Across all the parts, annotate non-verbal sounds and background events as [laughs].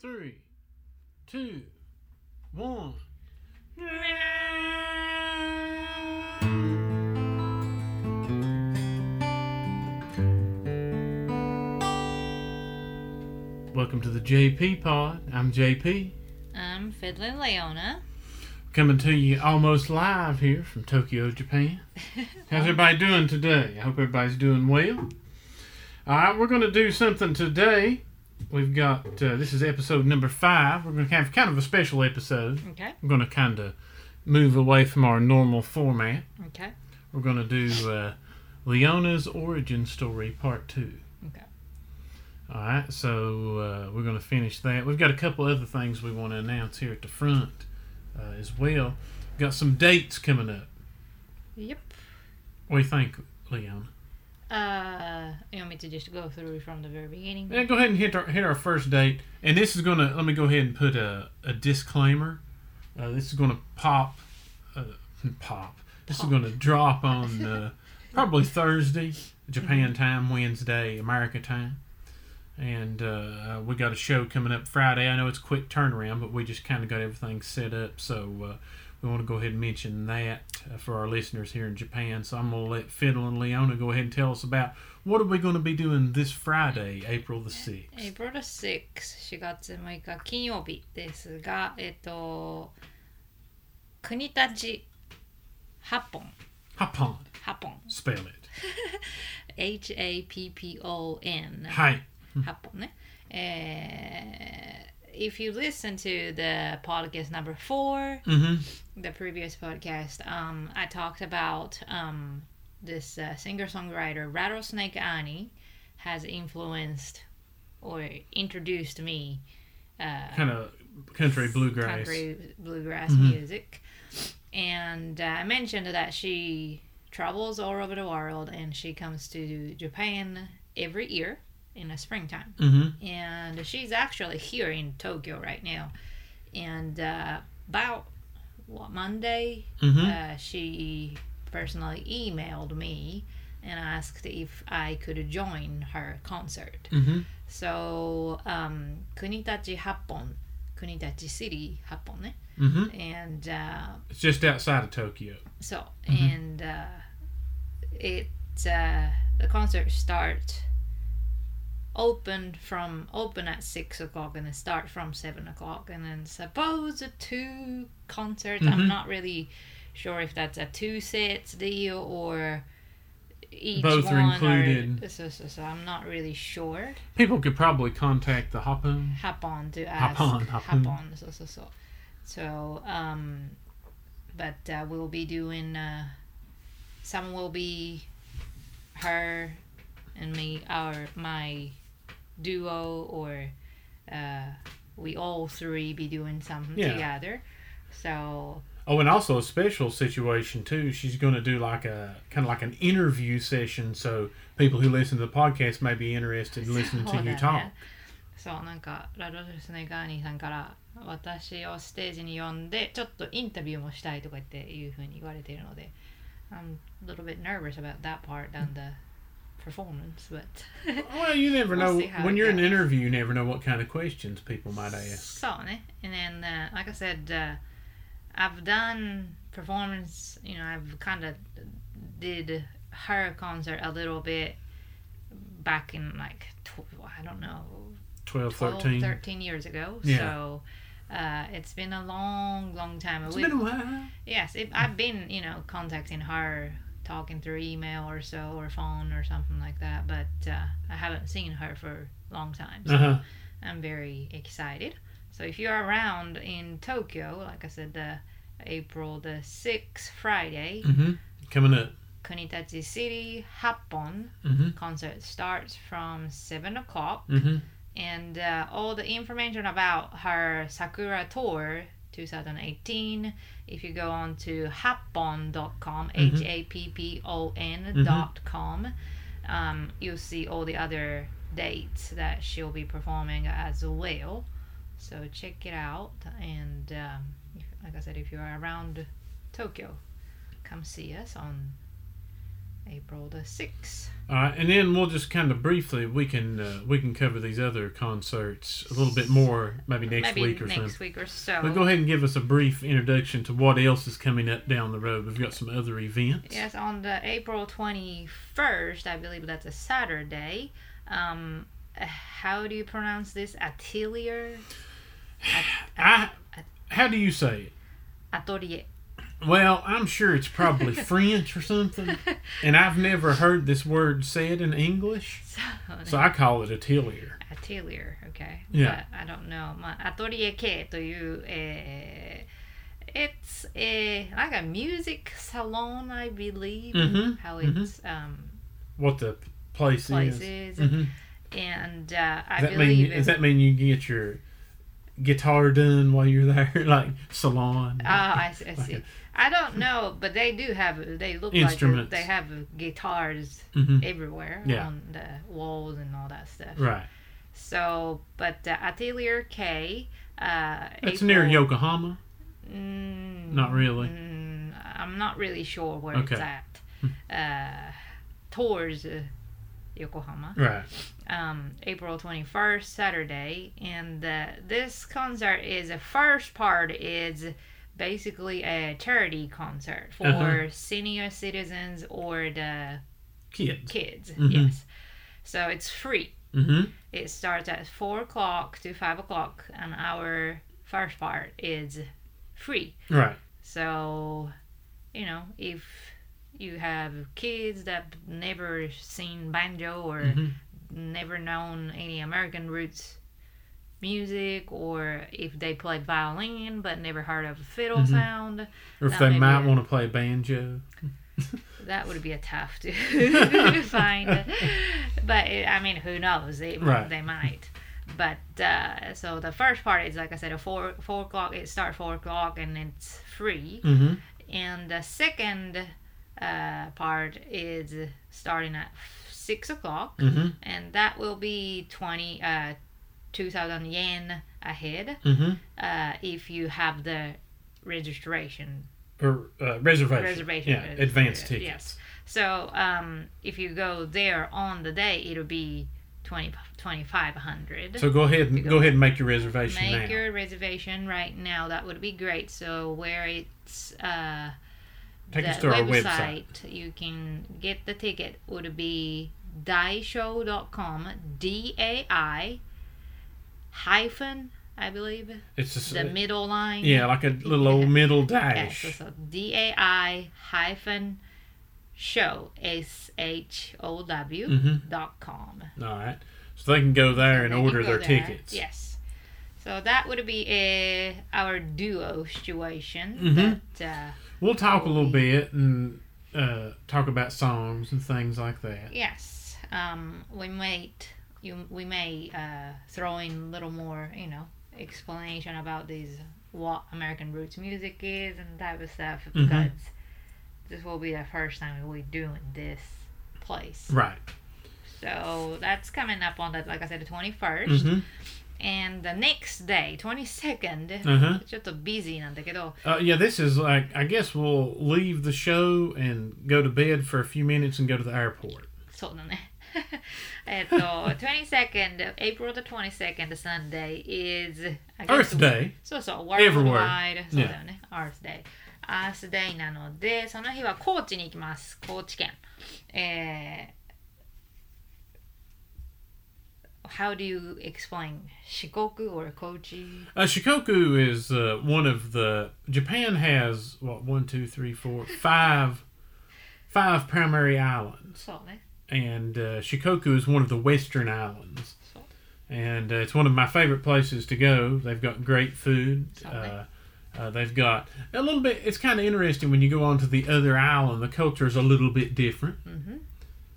three, two, one. Welcome to the JP Pod. I'm JP, I'm Fiddlin' Leona. coming to you almost live here from Tokyo, Japan. [laughs] How's everybody doing today? I hope everybody's doing well. All right, we're going to do something today. We've got uh, this is episode number five. We're going to have kind of a special episode. Okay. We're going to kind of move away from our normal format. Okay. We're going to do uh, Leona's origin story part two. Okay. All right, so uh, we're going to finish that. We've got a couple other things we want to announce here at the front uh, as well. Got some dates coming up. Yep. What do you think, Leona? Uh, you want me to just go through from the very beginning? Yeah, go ahead and hit our, hit our first date. And this is going to, let me go ahead and put a, a disclaimer. Uh, this is going to pop, uh, [laughs] pop. This Pop. is going to drop on [laughs] uh, probably Thursday, Japan time, Wednesday, America time. And uh, we got a show coming up Friday. I know it's a quick turnaround, but we just kind of got everything set up. So uh, we want to go ahead and mention that uh, for our listeners here in Japan. So I'm going to let Fiddlin' Leona go ahead and tell us about what are we going to be doing this Friday, April the 6th. April the 6th, 4月6日金曜日ですが、えっと、国立八本。八本。八本。Spell it. [laughs] H-A-P-P-O-N。はい。八本ね。えー if you listen to the podcast number four, Mm-hmm. the previous podcast, um, I talked about um, this uh, singer songwriter Rattlesnake Annie has influenced or introduced me uh, Kind of country bluegrass. country bluegrass Mhm. music. And uh, I mentioned that she travels all over the world and she comes to Japan every year in the springtime Mm-hmm. and she's actually here in Tokyo right now. And uh, about what Monday, Mm-hmm. uh, she personally emailed me and asked if I could join her concert. mm-hmm. So um, Kunitachi Happon, Kunitachi City Happon, eh? Mm-hmm. and uh, It's just outside of Tokyo. so Mhm. and uh, it uh, the concert start open from open at six o'clock and then start from seven o'clock and then suppose a two concerts. Mhm. I'm not really sure if that's a two sets deal or each Both are one included. so, so, so I'm not really sure. People could probably contact the Happon. Happen to ask. Happen, happen. Happen, so so so. So um, but uh, we'll be doing. Uh, some will be her and me, our my duo, or uh, we all three be doing something Yeah. together. So Oh, and also a special situation too. She's going to do like a kind of like an interview session, so people who listen to the podcast may be interested in listening to [laughs] you talk. そうなんかラドルスネガーニーさんから私をステージに呼んでちょっとインタビューもしたいとか言っていうふうに言われているので I'm a little bit nervous about that part and the performance, but [laughs] well, you never we'll know when you're goes. in an interview. You never know what kind of questions people might ask. Certainly, and then uh, like I said, uh, I've done performance. You know, I've kind of did her concert a little bit back in like tw- I don't know 12, 12 13. 13 years ago. Yeah. So. Uh, it's been a long, long time. It's we, been a while. Yes, it, I've been, you know, contacting her talking through email or so, or phone or something like that. But uh, I haven't seen her for a long time. So Uh huh. I'm very excited. So if you're around in Tokyo, like I said, the April the 6th, Friday, Mm-hmm. Coming up. Kunitachi City Happon Mm-hmm. concert starts from 7 o'clock Mm-hmm. and uh, all the information about her Sakura tour 2018 if you go on to happon.com Mhm. h-a-p-p-o-n dot com um, you'll see all the other dates that she'll be performing as well. So check it out and um, if, like i said if you're around tokyo come see us on April the 6th. All right, and then we'll just kind of briefly we can uh, we can cover these other concerts a little bit more maybe next Maybe week or next something. week or so. But go ahead and give us a brief introduction to what else is coming up down the road. We've got some other events. Yes, on the April 21st, I believe that's a Saturday. Um, how do you pronounce this? Atelier? [sighs] I, how do you say it? Atelier. Well, I'm sure it's probably [laughs] French or something, and I've never heard this word said in English, [laughs] So, so I call it atelier. atelier, okay. Yeah. But I don't know. まあ、アトリエ系という、えー it's a, like a music salon, I believe. Mhm, How mhm. it's um, What the place, place is? is. Mhm. And uh, I Does that believe mean does that mean you get your guitar done while you're there, [laughs] like salon? Ah, I see. I, Like see. a- I don't know, but they do have. They look Instruments. like they have guitars Mhm. everywhere Yeah. on the walls and all that stuff. Right. So, but uh, Atelier K. Uh, It's near Yokohama. Mm, Not really. mm, I'm not really sure where it's at. Uh, towards uh, Yokohama. Right. um, April 21st, Saturday. And uh, this concert is the first part is basically a charity concert for Uh-huh. senior citizens or the Kids. kids. Mhm. Yes. So it's free. Mm-hmm. It starts at 4 o'clock to 5 o'clock, and our first part is free. Right. So, you know, if you have kids that never seen banjo or Mhm. never known any American roots music, or if they play violin but never heard of a fiddle Mhm. sound, Or if they might want to play banjo. [laughs] that would be a tough to [laughs] find. But it, I mean, who knows? They Right. they might. But uh, so the first part is like I said, a four four o'clock. It starts four o'clock and it's free. Mm-hmm. And the second uh, part is starting at six o'clock. Mm-hmm. and that will be 20 uh 2000 yen ahead Mm-hmm. uh if you have the registration Or uh, reservation. reservation Yeah. uh, Advance uh, tickets. yes so um if you go there on the day it'll be 20 2500 So go ahead and go. go. ahead and make your reservation make now. your reservation right now that would be great so where it's uh Take the us to our website. website you can get the ticket would be daishow.com d-a-i hyphen i believe It's just the middle line yeah, like a little old middle dash. so, so d-a-i hyphen show s-h-o-w Mm-hmm. dot com All right. So they can go there and can order their there. tickets. Yes. So that would be a, our duo situation. Mhm. That, uh, We'll talk a little bit and uh, talk about songs and things like that. yes, um, we might you we may uh, throw in a little more, you know, explanation about these what American roots music is and type of stuff Mhm. because this will be the first time we're doing this place. Right. So that's coming up on the like I said the twenty Mm-hmm. and the next day twenty second. Uh-huh. [laughs] ちょっと busy なんだけど Uh, yeah, this is like I guess we'll leave the show and go to bed for a few minutes and go to the airport. そうだね。 [laughs] えっと、[laughs] 22nd, April the 22nd, Sunday is I guess- Earth Day. そうそう、 Everywhere. worldwide. そうだよね。Earth Day. Earth Day なので、その日は高知に行きます。高知県。えー How do you explain 四国 or 高知 Uh, Shikoku is uh, one of the Japan has what one, two, three, four, five, five primary islands, そうね。 And uh, Shikoku is one of the western islands, and uh, it's one of my favorite places to go. They've got great food. Uh, uh, they've got a little bit. It's kind of interesting when you go on to the other island. The culture is a little bit different, Mhm.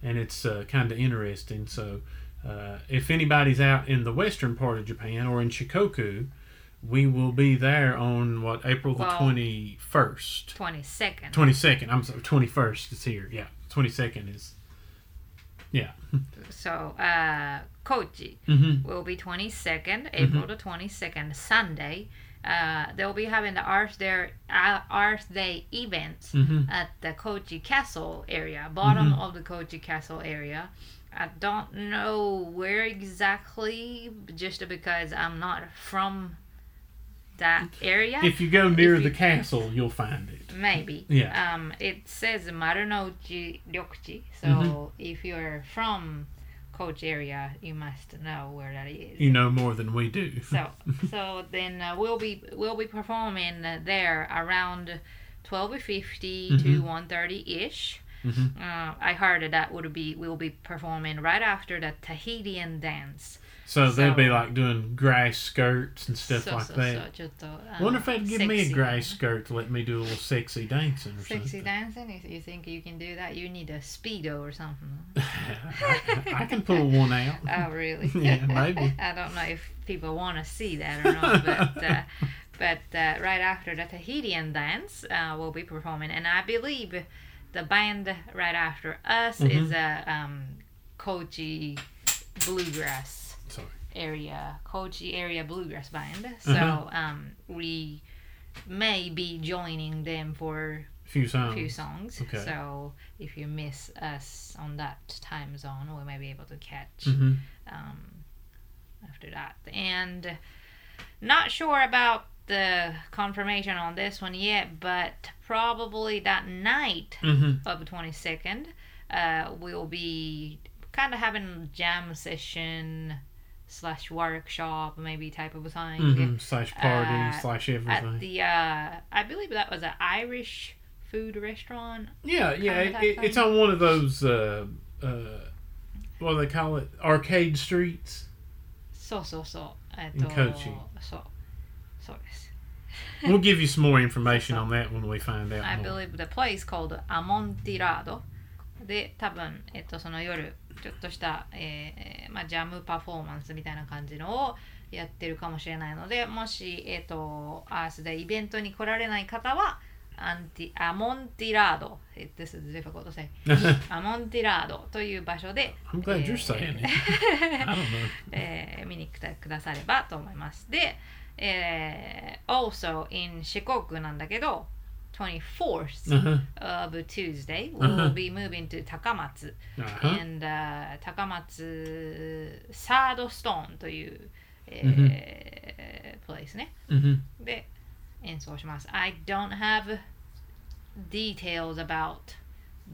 and it's uh, kind of interesting. So, uh, if anybody's out in the western part of Japan or in Shikoku, we will be there on what April the Well- twenty first, 22nd. twenty second. I'm sorry, twenty first is here. Yeah, twenty second is Yeah. [laughs] So, uh, Kochi Mm-hmm. will be 22nd, April the 22nd, Sunday. Uh, they'll be having the Earth Day, uh, Earth Day events Mm-hmm. at the Kochi Castle area, bottom of the Kochi Castle area. I don't know where exactly, just because I'm not from that area. If you go near you- the castle, you'll find it. Maybe. Yeah. Um, it says Marunouchi Ryokuchi. So Mm-hmm. if you're from Kochi area, you must know where that is. You know more than we do. So, [laughs] so then uh, we'll be we'll be performing uh, there around twelve fifty to Mhm. one thirty ish. Mhm. Uh, I heard that that would be we'll be performing right after the Tahitian dance. So, so they'd be like doing grey skirts and stuff so, like so, that. So, just, I wonder if um, they'd give me a grey skirt to let me do a little sexy dancing or sexy something. Sexy dancing? You think you can do that? You need a Speedo or something. I, [laughs] I can pull one out. [laughs] Oh, really? [laughs] yeah, maybe. I don't know if people want to see that or not, but. Uh, but uh, right after the Tahitian dance, uh, we'll be performing, and I believe the band right after us mm-hmm. is a um, bluegrass area, Kochi area bluegrass band. So Uh-huh. um, we may be joining them for Few a songs. few songs. okay. So if you miss us on that time zone, we may be able to catch hmm um, after that. And not sure about the confirmation on this one yet, but probably that night hmm of the 22nd, uh, we'll be kind of having a jam session slash workshop maybe type of thing mm-hmm. slash party uh, slash everything. at the uh, i believe that was an irish food restaurant. Yeah yeah it, it's on one of those uh, uh, what do they call it? Arcade streets? So so so in Kochi. so so we'll give you some more information so, on that when we find out i more. believe the place called Amontillado で多分、えっと、その夜ちょっとした、えーまあ、ジャムパフォーマンスみたいな感じのをやってるかもしれないのでもし、えっと、アースでイベントに来られない方はアンティアモンティラード This is difficult to say [laughs] アモンティラードという場所で I'm glad you're え [laughs] 見に来てくださればと思います。で、えー also in 四国なんだけど、24th uh-huh. of Tuesday, we will uh-huh. be moving to Takamatsu. Uh-huh. And uh, Takamatsu Third Stone という、えー、place eh, mm-hmm. mm-hmm. I don't have details about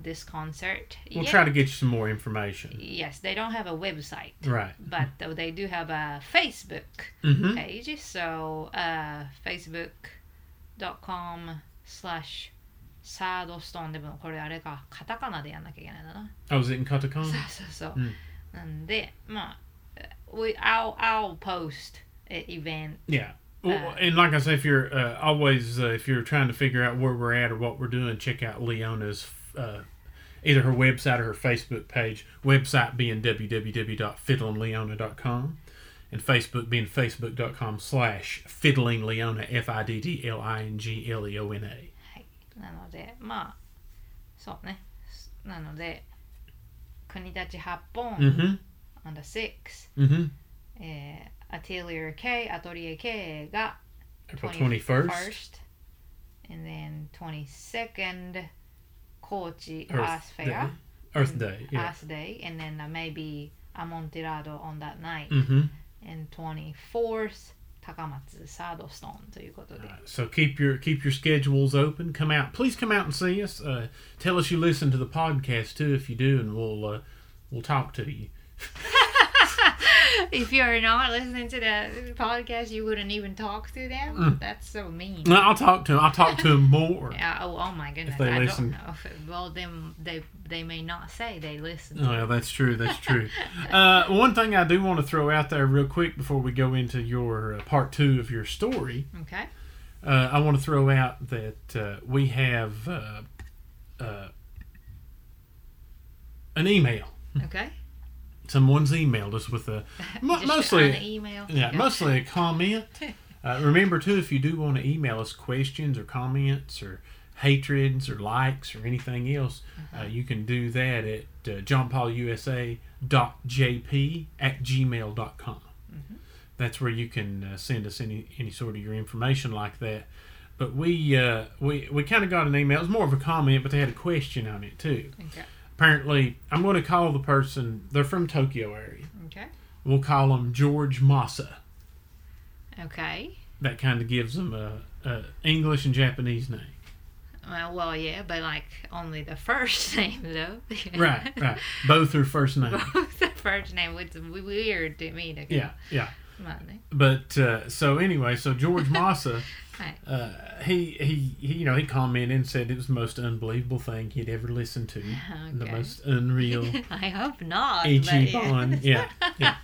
this concert. We'll yet. try to get you some more information. Yes, they don't have a website. Right. But they do have a Facebook mm-hmm. page. So uh, facebook.com slash サードストーンでもこれあれかカタカナでやんなきゃいけないんだな。 Oh, is it in Katakon? そうそうそう。うんなんで、まあ、we, I'll, I'll post an event. Yeah. Well, Uh, and like I say, if you're uh, always uh, if you're trying to figure out where we're at or what we're doing, check out Leona's uh, either her website or her Facebook page. Website being www.fiddlingleona.com and Facebook being facebook.com slash fiddlingleona F I D D L I N G L E O N A. はい。なので、まあ、そうね。なので、国立八本、 Mm-hmm. on the 6th、 Mm-hmm. えー、Atelier K、アトリエ K が April 21st. and then 22nd Kochi Earth Earth Day. Fair Earth Day. Yeah. Earth Day and then uh, maybe Amontillado on that night Mm-hmm. and 24th 高松サードストーンということで So keep your keep your schedules open. Come out, please. Come out and see us. Uh, tell us you listen to the podcast too, if you do, and we'll uh, we'll talk to you. [laughs] [laughs] if you're not listening to the podcast you wouldn't even talk to them Mm. that's so mean No, I'll talk to them. I'll talk to them [laughs] more. yeah, oh, oh my goodness If they I listen. don't know well then they they may not say they listen Oh, yeah, that's true. That's [laughs] true. uh, one thing I do want to throw out there real quick before we go into your uh, part two of your story, okay uh, I want to throw out that uh, we have uh, uh, an email. okay Someone's emailed us with a [laughs] mo- mostly email Yeah, Okay. mostly a comment. [laughs] Uh, remember too, if you do want to email us questions or comments or hatreds or likes or anything else, uh, Uh-huh. you can do that at uh, johnpaulusa.jp at gmail.com. Mm-hmm. That's where you can uh, send us any, any sort of your information like that. But we uh, we, we kind of got an email. It was more of a comment, but they had a question on it too. Okay. Apparently, I'm going to call the person. They're from Tokyo area. Okay. We'll call them George Massa. Okay. That kind of gives them a, a English and Japanese name. Well, well, yeah, but like only the first [laughs] name though. Right, right. Both are first [laughs] name. Both the first name was weird to me. To Yeah, yeah. Money. But uh, so anyway, so George Massa. [laughs] uh, he, he he you know he commented and said it was the most unbelievable thing he'd ever listened to, [laughs] the most unreal [laughs] I hope not. Ichiban, [laughs] yeah, yeah,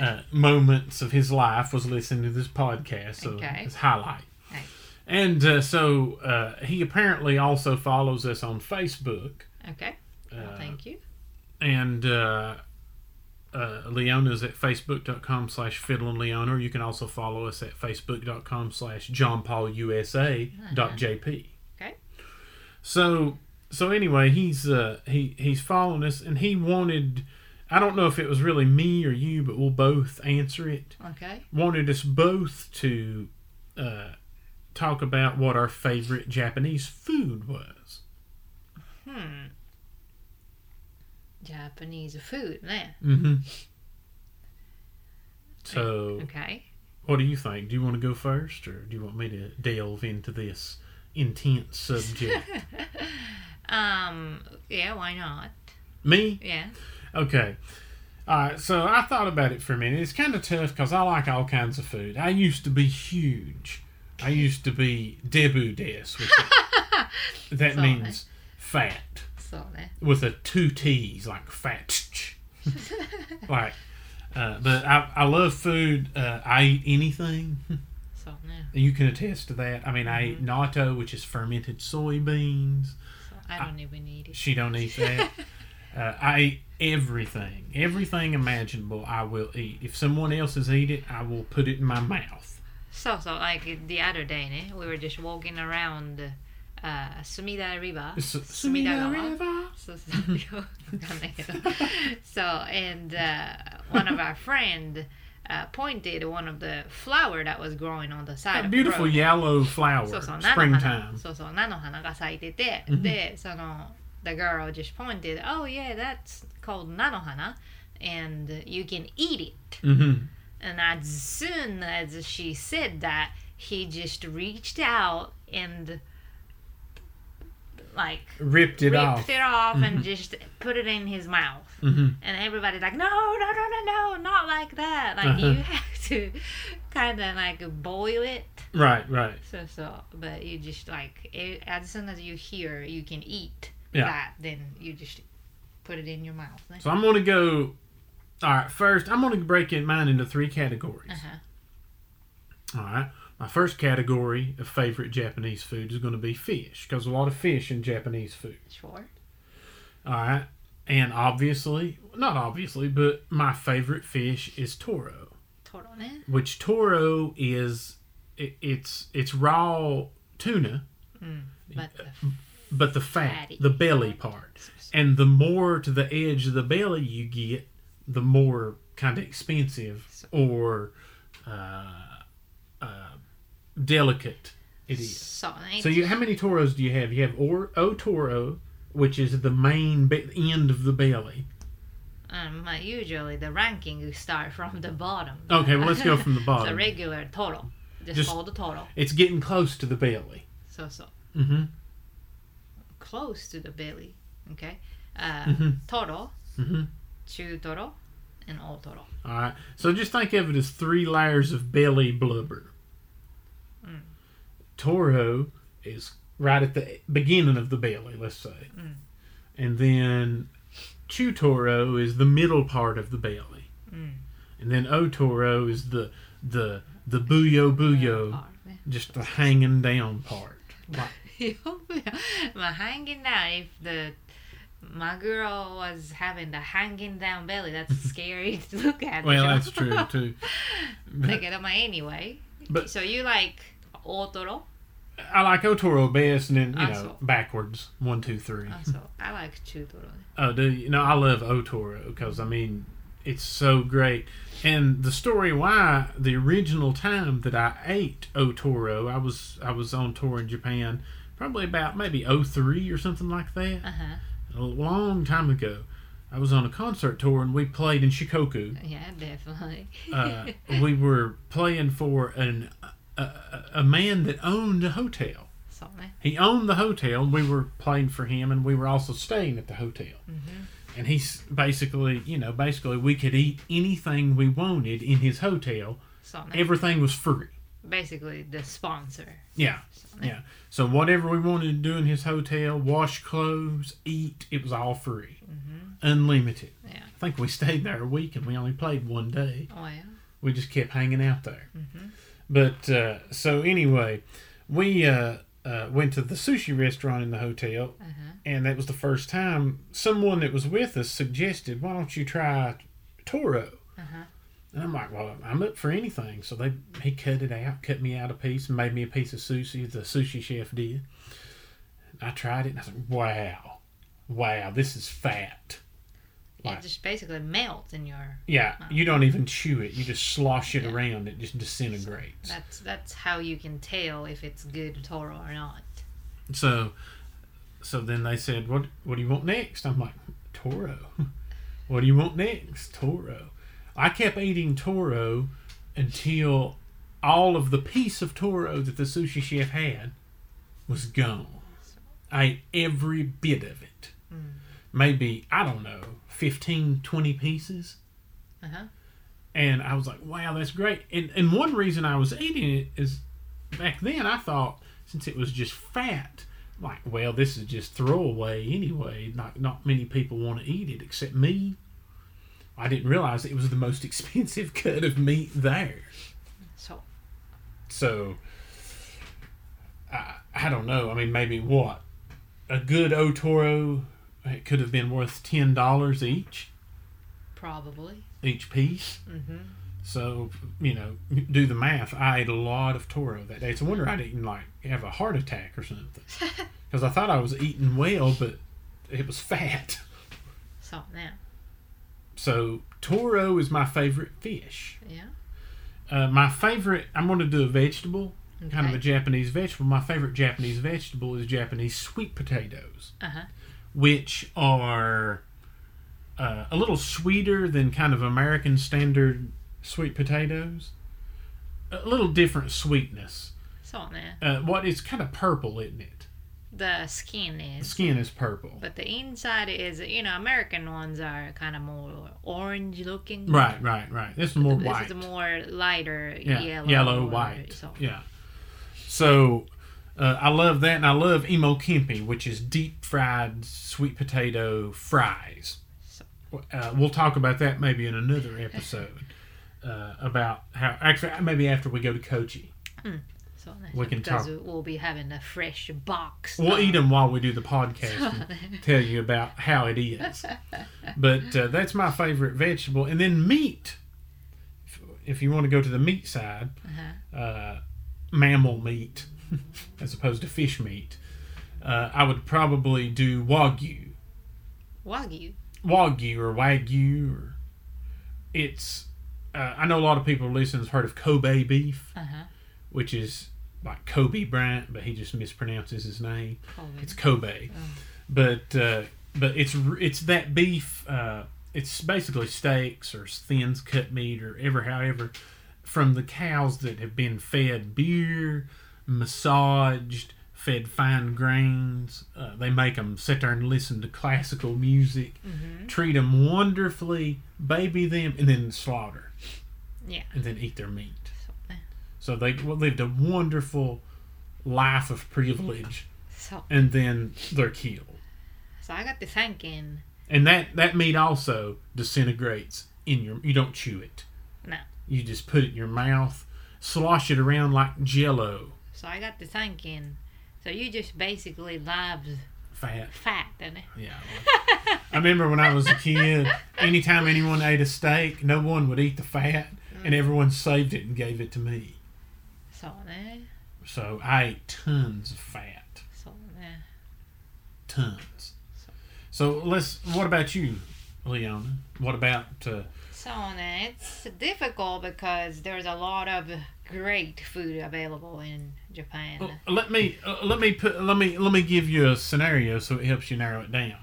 uh, moments of his life was listening to this podcast. So Okay. his highlight. Right. And uh, so uh, he apparently also follows us on Facebook. Okay. Well, Uh, thank you. and uh, uh, Leona's at facebook.com slash Leona. Or you can also follow us at facebook.com slash johnpaulusa.jp. Okay. So so anyway, he's uh, he he's following us, and he wanted. I don't know if it was really me or you, but we'll both answer it. Okay. Wanted us both to uh, talk about what our favorite Japanese food was. Hmm. Japanese food, man. Mm-hmm. So, Okay. what do you think? Do you want to go first, or do you want me to delve into this intense subject? [laughs] Um. Yeah. Why not? me? Yeah. Okay. All right. So I thought about it for a minute. It's kind of tough because I like all kinds of food. I used to be huge. I used to be debu des, which [laughs] that Sorry. means fat thought. With a two T's, like fat. [laughs] like, uh, but I, I love food. Uh, I eat anything. So. You can attest to that. I mean, mm-hmm. I eat mm-hmm. natto, which is fermented soybeans. So, I don't I, even eat it. She don't eat that. [laughs] uh, I eat everything, everything imaginable. I will eat. If someone else has eaten, it, I will put it in my mouth. So, so like the other day, né? we were just walking around uh, 隅田 River. S- 隅田川 River. そうそう。よくわかんないけど。so [laughs] and uh, one of our friend uh, pointed one of the flower that was growing on the side A of the beautiful road. yellow flower. そうそう、菜の花 Springtime. そうそう、菜の花が咲いてて、 Mhm. で、その、the girl just pointed, oh yeah, that's called 菜の花 and you can eat it. Mm-hmm. And as soon as she said that, he just reached out and like Ripped it ripped off. it off and Mhm. just put it in his mouth. Mm-hmm. And everybody's like, no, no, no, no, no, not like that. Like Uh-huh. you have to kind of like boil it. Right, right. So so, but you just like eh, as soon as you hear you can eat Yeah. that, then you just put it in your mouth. So I'm going to go. All right, first, I'm going to break in mine into three categories. Uh-huh. All right. My first category of favorite Japanese food is going to be fish, because a lot of fish in Japanese food. Sure. All right. And obviously, not obviously, but my favorite fish is toro, Toro ne. which toro is it, it's it's raw tuna, Mm. But the but the fat, Fatty. the belly part. And the more to the edge of the belly you get, the more kind of expensive or uh, uh, delicate it is. so ne. So you, how many toros do you have? You have or, O toro, which is the main be- end of the belly. um, usually the ranking you start from the bottom. Okay, well let's go from the [laughs] bottom. the regular Toro. Just, Just- called the Toro. It's getting close to the belly. So so hmm close to the belly. Okay. Uh, Mhm. Toro, hmm Chu Toro, and O Toro. All right. So just think of it as three layers of belly blubber. Toro is right at the beginning of the belly, let's say. Mm. And then Chu Toro is the middle part of the belly. Mm. And then O Toro is the the the buyo buyo, just the hanging down part. [laughs] Like, my hanging down if the my girl was having the hanging down belly. That's [laughs] scary to look at. well, that's true too. But, look at my anyway. But so you like 大トロ I like Otoro best, and then you know Also. backwards one, two, three. Also, I like chutoro. Oh, do you? No, I love Otoro because I mean it's so great. And the story why the original time that I ate Otoro, I was I was on tour in Japan, probably about maybe 03 or something like that, Uh huh. a long time ago. I was on a concert tour and we played in Shikoku. Yeah, definitely. Uh, [laughs] we were playing for an a, man that owned a hotel. so ne. He owned the hotel. We were playing for him, and we were also staying at the hotel. Mm-hmm. And he's basically, you know, basically we could eat anything we wanted in his hotel. Everything was free. Basically, the sponsor. Yeah, So yeah. So whatever we wanted to do in his hotel, wash clothes, eat, it was all free, mm-hmm. unlimited. Yeah. I think we stayed there a week, and we only played one day. Oh yeah. we just kept hanging out there. Mm-hmm. But uh, so anyway, we uh, uh, went to the sushi restaurant in the hotel, Uh-huh. and that was the first time someone that was with us suggested, "Why don't you try Toro?" Uh-huh. And I'm like, "Well, I'm up for anything." So they he cut it out, cut me out a piece, and made me a piece of sushi. The sushi chef did. I tried it, and I was like, "Wow, wow, this is fat." It just basically melts in your. Yeah, you don't even chew it; you just slosh it Yeah. around. It just disintegrates. That's that's how you can tell if it's good toro or not. So, so then they said, "What what do you want next?" I'm like, "Toro." [laughs] what do you want next? Toro. I kept eating Toro until all of the piece of Toro that the sushi chef had was gone. I ate every bit of it. Mm. Maybe, I don't know, 15, 20 pieces. Uh huh. And I was like, wow, that's great. And, and one reason I was eating it is back then I thought since it was just fat, like, well, this is just throwaway anyway. Not, not many people want to eat it except me. I didn't realize it was the most [laughs] expensive cut of meat there. So So, I, I don't know. I mean, maybe what? A good Otoro, it could have been worth $10 each, probably. each piece. Mm-hmm. So, you know, do the math. I ate a lot of Toro that day. It's a wonder I didn't, like, have a heart attack or something. [laughs] Because I thought I was eating well, but it was fat. So now, So, Toro is my favorite fish. yeah. Uh, my favorite, I'm going to do a vegetable, kind of a Japanese vegetable. My favorite Japanese vegetable is Japanese sweet potatoes, Uh huh. Which are uh, a little sweeter than kind of American standard sweet potatoes. A little different sweetness. So Uh, what is kind of purple, isn't it? the skin The is. skin is purple. But the inside is, you know, American ones are kind of more orange looking. Right, right, right. This is more This white. This is more lighter yeah, yellow. yellow, white. So, Yeah. So uh, I love that, and I love imo kenpi, which is deep fried sweet potato fries. Uh, we'll talk about that maybe in another episode uh, about how. Actually, maybe after we go to Kochi, so We can because talk. we'll be having a fresh box. we'll eat them while we do the podcast. and [laughs] tell you about how it is. But uh, that's my favorite vegetable, and then meat. If, if you want to go to the meat side, Uh-huh. uh, mammal meat [laughs] as opposed to fish meat, uh, I would probably do wagyu, Wagyu. wagyu or wagyu. Or it's uh, I know a lot of people listening have heard of Kobe beef, Uh huh. which is like Kobe Bryant, but he just mispronounces his name. Kobe. It's Kobe, but uh, but it's it's that beef. Uh, it's basically steaks or thins cut meat or ever however from the cows that have been fed beer, massaged, fed fine grains. Uh, they make them sit there and listen to classical music, Mm-hmm. treat them wonderfully, baby them, and then slaughter Yeah. and then eat their meat. So, So they lived a wonderful life of privilege, so, and then they're killed. so I got to thinking. And that that meat also disintegrates in your. You don't chew it. No. You just put it in your mouth, slosh it around like Jello, so I got to thinking. So you just basically lives fat. Fat, didn't it? Yeah. Well, [laughs] I remember when I was a kid, anytime anyone ate a steak, no one would eat the fat, mm. and everyone saved it and gave it to me. So there. So I ate tons of fat. So there. Tons. So, so let's. What about you, Leona? What about? Uh, so it's difficult because there's a lot of great food available in Japan. Well, let me uh, let me put let me let me give you a scenario so it helps you narrow it down.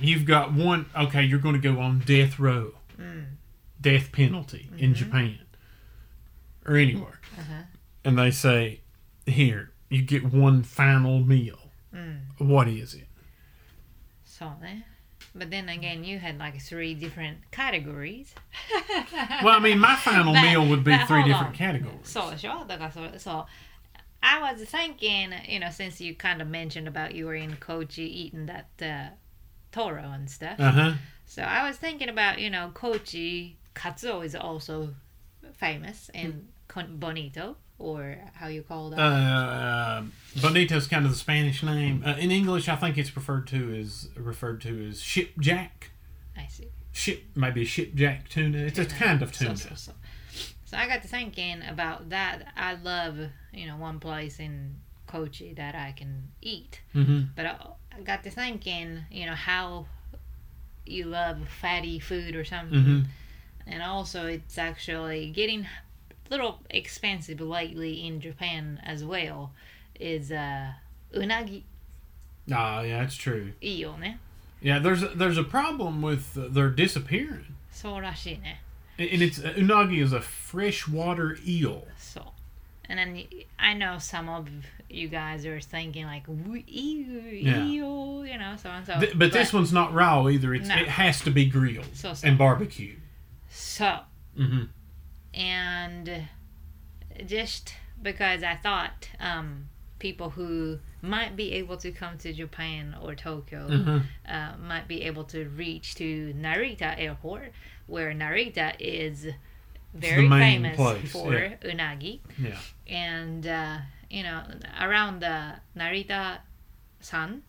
You've got one okay, you're going to go on death row. Mm. Death penalty mm-hmm. in Japan or anywhere. Uh-huh. And they say, "Here, you get one final meal." Mm. What is it? So, but then again, you had like three different categories. [laughs] well, I mean, my final but, meal would be three different on. categories. So, sure. So, so I was thinking, you know, since you kind of mentioned about you were in Kochi eating that uh, toro and stuff. Uh-huh. So I was thinking about, you know, Kochi katsuo is also famous and mm. bonito or how you call that. Uh, bonito's kind of the Spanish name. Uh, in English, I think it's referred to as referred to as skipjack. I see. Ship, maybe skipjack tuna. It's a kind of tuna. so, so. so I got to thinking about that. I love, you know, one place in Kochi that I can eat. hmm But I, I got to thinking, you know, how you love fatty food or something. hmm And also, it's actually getting little expensive lately in Japan as well. Is uh, unagi Ah, yeah, that's true. いいよね。 Yeah, there's a, there's a problem with uh, their disappearing, そうらしいね。 and and it's uh, unagi is a freshwater eel. そう。And then y- I know some of you guys are thinking like, "Woo- ew, Yeah. ew, you know, so and so. Th- but, this one's not raw either. It's No. it has to be grilled So, so. and barbecued. So, hmm and just because I thought um, people who might be able to come to Japan or Tokyo hmm uh, might be able to reach to Narita Airport, where Narita is very famous place, for yeah. unagi. Yeah. And, uh, you know, around the Narita San,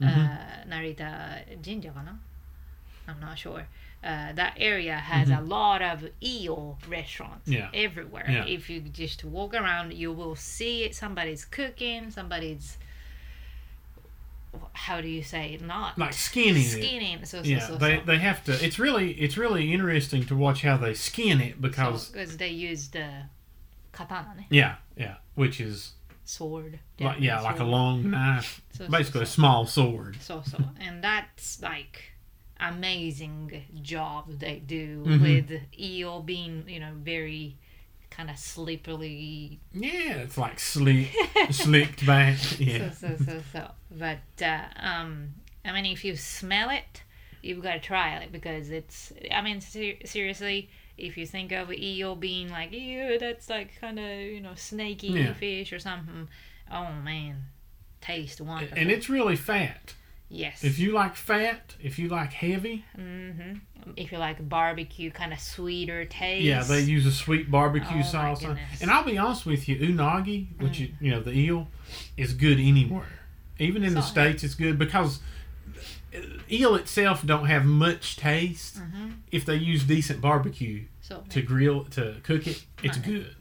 Mhm. uh, Narita Jinja. I'm not sure. Uh, that area has a lot of eel restaurants Mm-hmm. Yeah. everywhere. Yeah. If you just walk around, you will see it. Somebody's cooking, somebody's how do you say? Not Like skinning it. skinning. So, so, Yeah, so, they, they have to. It's really it's really interesting to watch how they skin it because because they use the katana, ne? yeah yeah, which is sword. like yeah Japanese like a long knife, basically a small sword. So so, and that's like amazing job they do Mhm. with eel being you know very kind of slippery. Yeah, it's like slick slicked back. [laughs] Yeah, So so so so. But uh, um, I mean, if you smell it, you've got to try it because it's. I mean, ser- seriously. If you think of eel being like, ew, that's like kind of, you know, snaky Yeah. fish or something. Oh man, taste wonderful. and it's really fat. Yes. If you like fat, if you like heavy, hmm If you like barbecue, kind of sweeter taste. yeah, they use a sweet barbecue Oh, sauce. And I'll be honest with you, unagi, which Mm. is you know the eel, is good anywhere. Even in the So- states, it's good because eel itself don't have much taste. hmm If they use decent barbecue So, to grill to cook it, it's good.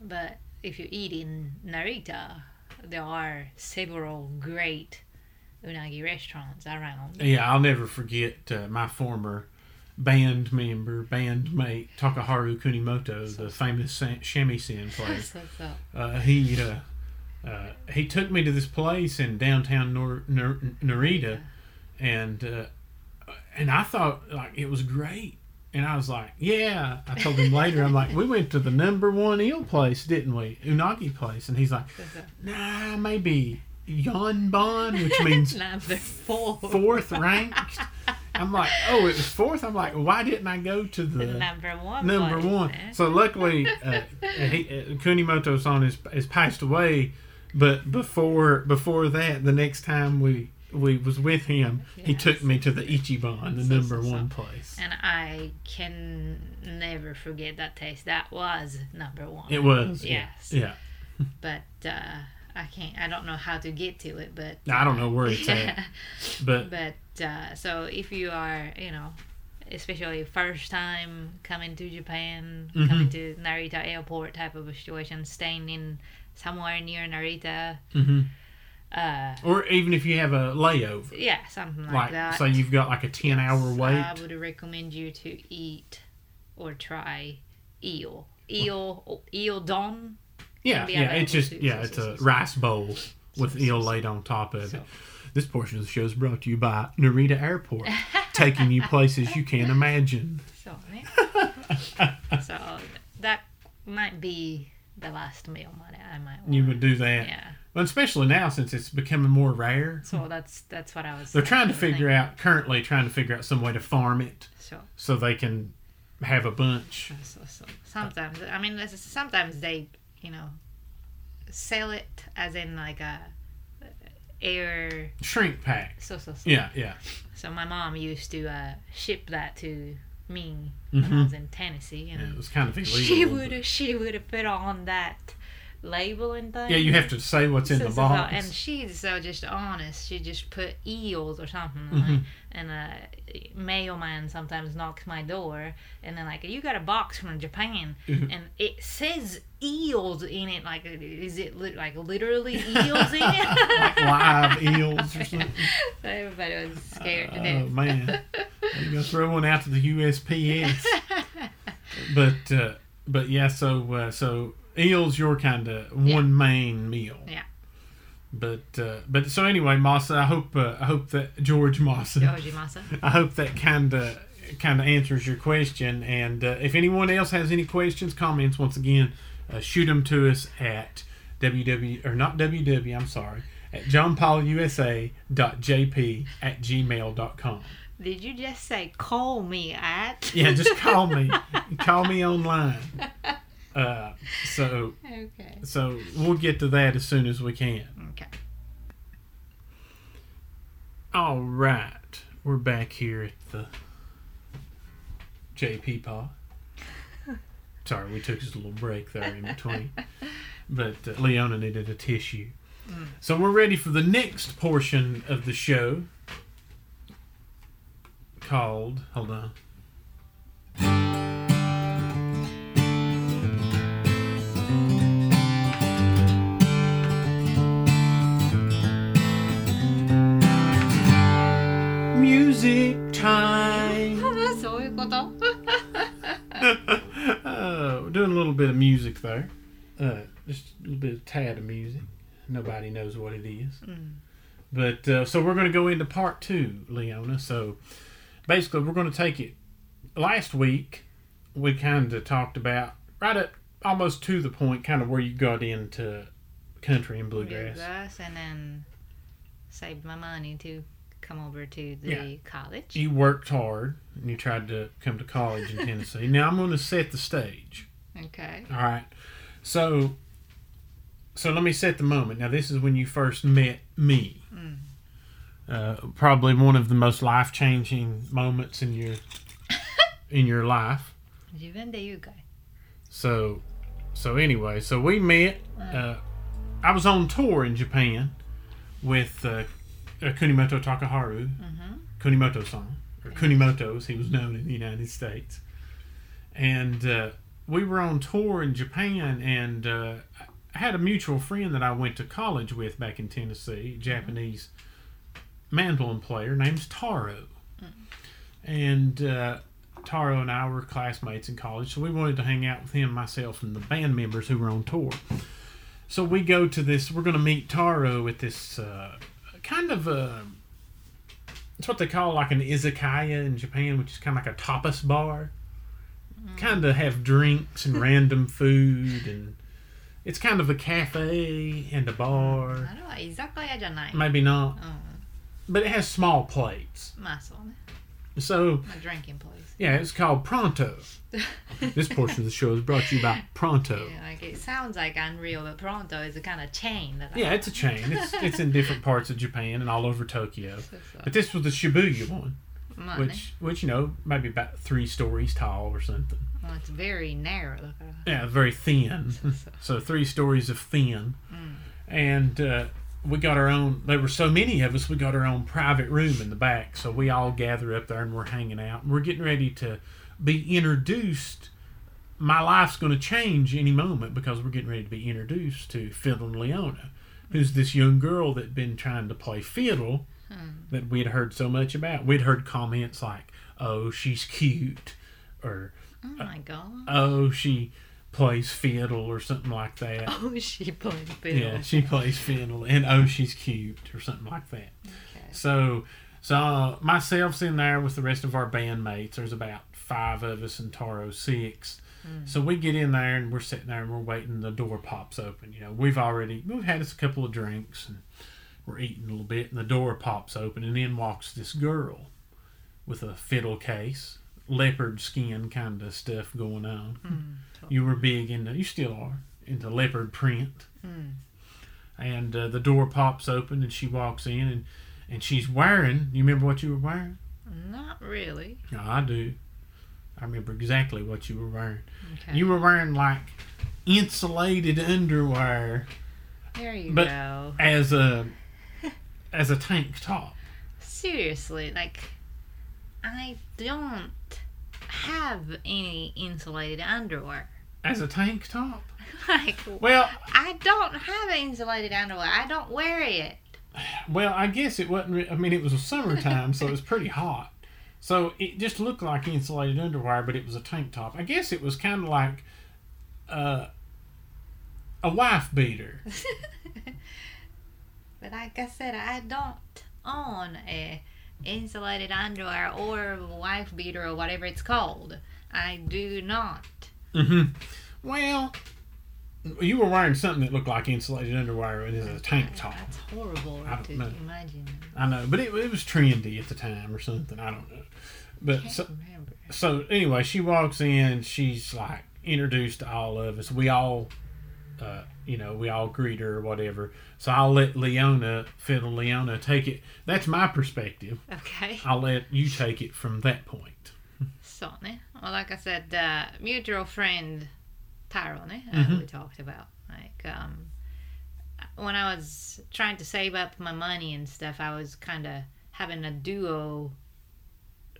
but if you eat in Narita, there are several great unagi restaurants around. Yeah, I'll never forget uh, my former band member, bandmate Takeharu Kunimoto, the famous shamisen [laughs] player. Uh, he uh, uh, he took me to this place in downtown Nor- Nor- Narita, and uh, and I thought like it was great. And I was like, yeah. I told him later, I'm like, we went to the number one eel place, didn't we? Unagi place. And he's like, nah, maybe Yonbon, which [laughs] means Number four. fourth ranked. I'm like, oh, it was fourth. I'm like, why didn't I go to The the number one. number one? So luckily, uh, he, uh, Kunimoto-san has, has passed away. But before before that, the next time we we was with him, he took me to the Ichiban, the So, number so, so. one place. And I can never forget that taste. That was number one. It was. yeah. Yes. Yeah. But uh, I can't. I don't know how to get to it. But I don't know where it's at, [laughs] but [laughs] but uh, so if you are, you know, especially first time coming to Japan, Mhm. coming to Narita Airport type of a situation, staying in somewhere near Narita. hmm Uh, Or even if you have a layover, yeah, something like, like that. say you've got like a ten hour Yes, wait. I would recommend you to eat or try eel. Eel, eel don. Yeah, yeah. It's just yeah, So, it's so, a so, rice bowl with eel laid on top of it. This portion of the show is brought to you by Narita Airport, taking you places you can't imagine. So, [laughs] so that might be the last meal money I might want. You would do that, Yeah. well, especially now since it's becoming more rare. So that's that's what I was. They're trying to thinking. figure out currently trying to figure out some way to farm it So, so they can have a bunch. so, so sometimes I mean sometimes they you know sell it as in like a air. Shrink pack. So so so. Yeah, yeah. So my mom used to uh, ship that to me when I Mhm. was in Tennessee, yeah. and It was kind of illegal. she would she would have put on that label and thing. Yeah, you have to say what's in the so- so- box. and she's so just honest. She just put eels or something. Mhm. Like, and a mailman sometimes knocks my door, and then like, you got a box from Japan, Mhm. and it says eels in it. Like, is it li- like literally eels in it? [laughs] like live eels or something. [laughs] Everybody was scared to death. Oh man, you gonna throw one out to the USPS. [laughs] but uh, but yeah, so uh, so eels your kind of one main meal. Yeah. But uh, but so anyway, Massa, I hope uh, I hope that George Massa, Georgie Masa. [laughs] I hope that kind of kind of answers your question. And uh, if anyone else has any questions, comments, once again, uh, shoot them to us at www or not www. I'm sorry. At johnpaulusa.jp at gmail.com. Did you just say call me at? Yeah, just call me. [laughs] call me online. [laughs] Uh, so Okay. so we'll get to that as soon as we can. Okay. All right, we're back here at the JP Pod. [laughs] Sorry, we took just a little break there in between, but uh, Leona needed a tissue. So we're ready for the next portion of the show called. Hold on. time. そういうこと？ [laughs] uh, we're doing a little bit of music there. Uh, just a little bit of tad of music. Nobody knows what it is. But uh, so we're going to go into part two, Leona. So basically, we're going to take it. Last week, we kind of talked about right up almost to the point, kind of where you got into country and bluegrass. Bluegrass, and then saved my money to come over to the Yeah. college. You worked hard and you tried to come to college in Tennessee. now I'm going to set the stage. Okay. All right. So, so let me set the moment. Now, this is when you first met me. Mm. Uh, probably one of the most life changing moments in your [laughs] in your life. 自分で言うかい。 So, so anyway, so we met. Uh, I was on tour in Japan with uh, uh, Kunimoto Takeharu, Mhm. Kunimoto-san, or Kunimoto as he was known in the United States. And uh, we were on tour in Japan, and uh, I had a mutual friend that I went to college with back in Tennessee, a Japanese mandolin player named Taro. And uh, Taro and I were classmates in college, so we wanted to hang out with him, myself, and the band members who were on tour. So we go to this. We're going to meet Taro at this uh, kind of a it's what they call like an izakaya in Japan, which is kind of like a tapas bar. Mm. Kind of have drinks and [laughs] random food, and it's kind of a cafe and a bar. Maybe not. Mm. But it has small plates. So my drinking place. Yeah, it's called Pronto. [laughs] this portion of the show is brought to you by Pronto. Yeah, like it sounds like unreal, but Pronto is a kind of chain that. I yeah, it's a chain. It's [laughs] it's in different parts of Japan and all over Tokyo. So but this was the Shibuya one, Money. which which you know might be about three stories tall or something. Well, it's very narrow. Yeah, very thin. so, so. so three stories of thin, mm. and. Uh, we got our own. There were so many of us. We got our own private room in the back. So we all gather up there and we're hanging out. And we're getting ready to be introduced my life's going to change any moment because we're getting ready to be introduced to Fiddlin' Leona, who's this young girl that'd been trying to play fiddle hmm. that we'd heard so much about. We'd heard comments like, "Oh, she's cute," or Oh uh, my god. "Oh, she plays fiddle," or something like that. [laughs] Oh, she plays fiddle. Yeah, she plays fiddle, and oh, she's cute, or something like that. Okay. So, so uh, myself's in there with the rest of our bandmates. There's about five of us, and Taro six. So we get in there, and we're sitting there, and we're waiting. The door pops open. You know, we've already we've had us a couple of drinks, and we're eating a little bit, and the door pops open, and in walks this girl with a fiddle case, leopard skin kind of stuff going on. Mm, You were big into, you still are, into leopard print. Mm. And uh, the door pops open and she walks in and, and she's wearing, you remember what you were wearing? Not really. No, I do. I remember exactly what you were wearing. Okay. You were wearing like insulated underwear there you but- go. as a [laughs] as a tank top. Seriously, like, I don't have any insulated underwear. As a tank top? [laughs] like, Well, I don't have insulated underwear. I don't wear it. well, I guess it wasn't. I mean, it was a summertime, so it was pretty hot. So it just looked like insulated underwear, but it was a tank top. I guess it was kind of like uh, a wife beater. [laughs] but like I said, I don't own a insulated underwear or a wife beater or whatever it's called. I do not. Hmm Well, you were wearing something that looked like insulated underwear and it was a tank top. That's horrible I don't to know. imagine. I know, but it, it was trendy at the time or something. I don't know. But Can't so, remember. so anyway, she walks in. She's like introduced to all of us. We all, uh, you know, we all greet her or whatever. So I'll let Leona, Fiddlin' Leona, take it. That's my perspective. Okay. I'll let you take it from that point. So, ne? Well, like I said, uh, mutual friend Taro, uh, Mhm. we talked about. Like, um, when I was trying to save up my money and stuff, I was kind of having a duo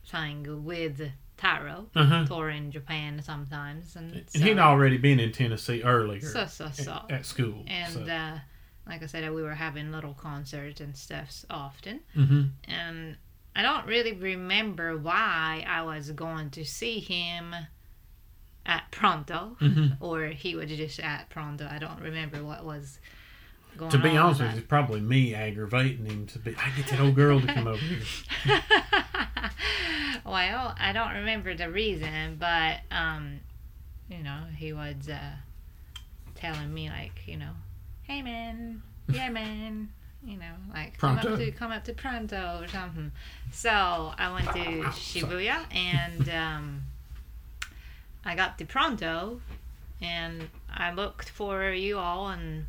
thing with Taro, Uh huh. touring Japan sometimes. And, And so, he'd already been in Tennessee earlier so, so, so. at, at school. And, so. uh, like I said, we were having little concerts and stuff often. hmm and I don't really remember why I was going to see him at Pronto, hmm or he was just at Pronto. I don't remember what was going To on. be honest with you, it's probably me aggravating him to be. I get that old girl to come over here. [laughs] well, I don't remember the reason, but um, you know, he was uh, telling me like, you know, hey man, yeah man, you know, like come up to come up to Pronto or something. So I went to Shibuya and um, I got to Pronto and I looked for you all and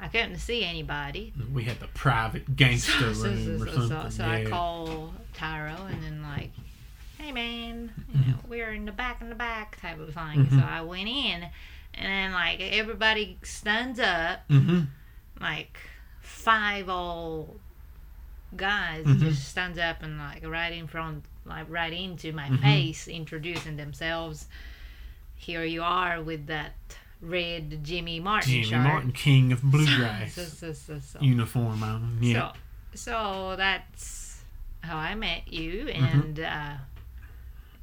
I couldn't see anybody. We had the private gangster [laughs] So, so, room so, or something. so, so yeah. I call Taro and then like, hey man, you Mm-hmm. know, we're in the back in the back type of thing. So Mhm. I went in and then like everybody stands up, hmm like five old guys Mhm. just stands up and like right in front, like right into my Mhm. face, introducing themselves. Here you are with that red Jimmy Martin Jimmy shirt. Martin, king of bluegrass, [laughs] So, so, so, uniform on. Yeah. So, so that's how I met you, Mm-hmm. and uh,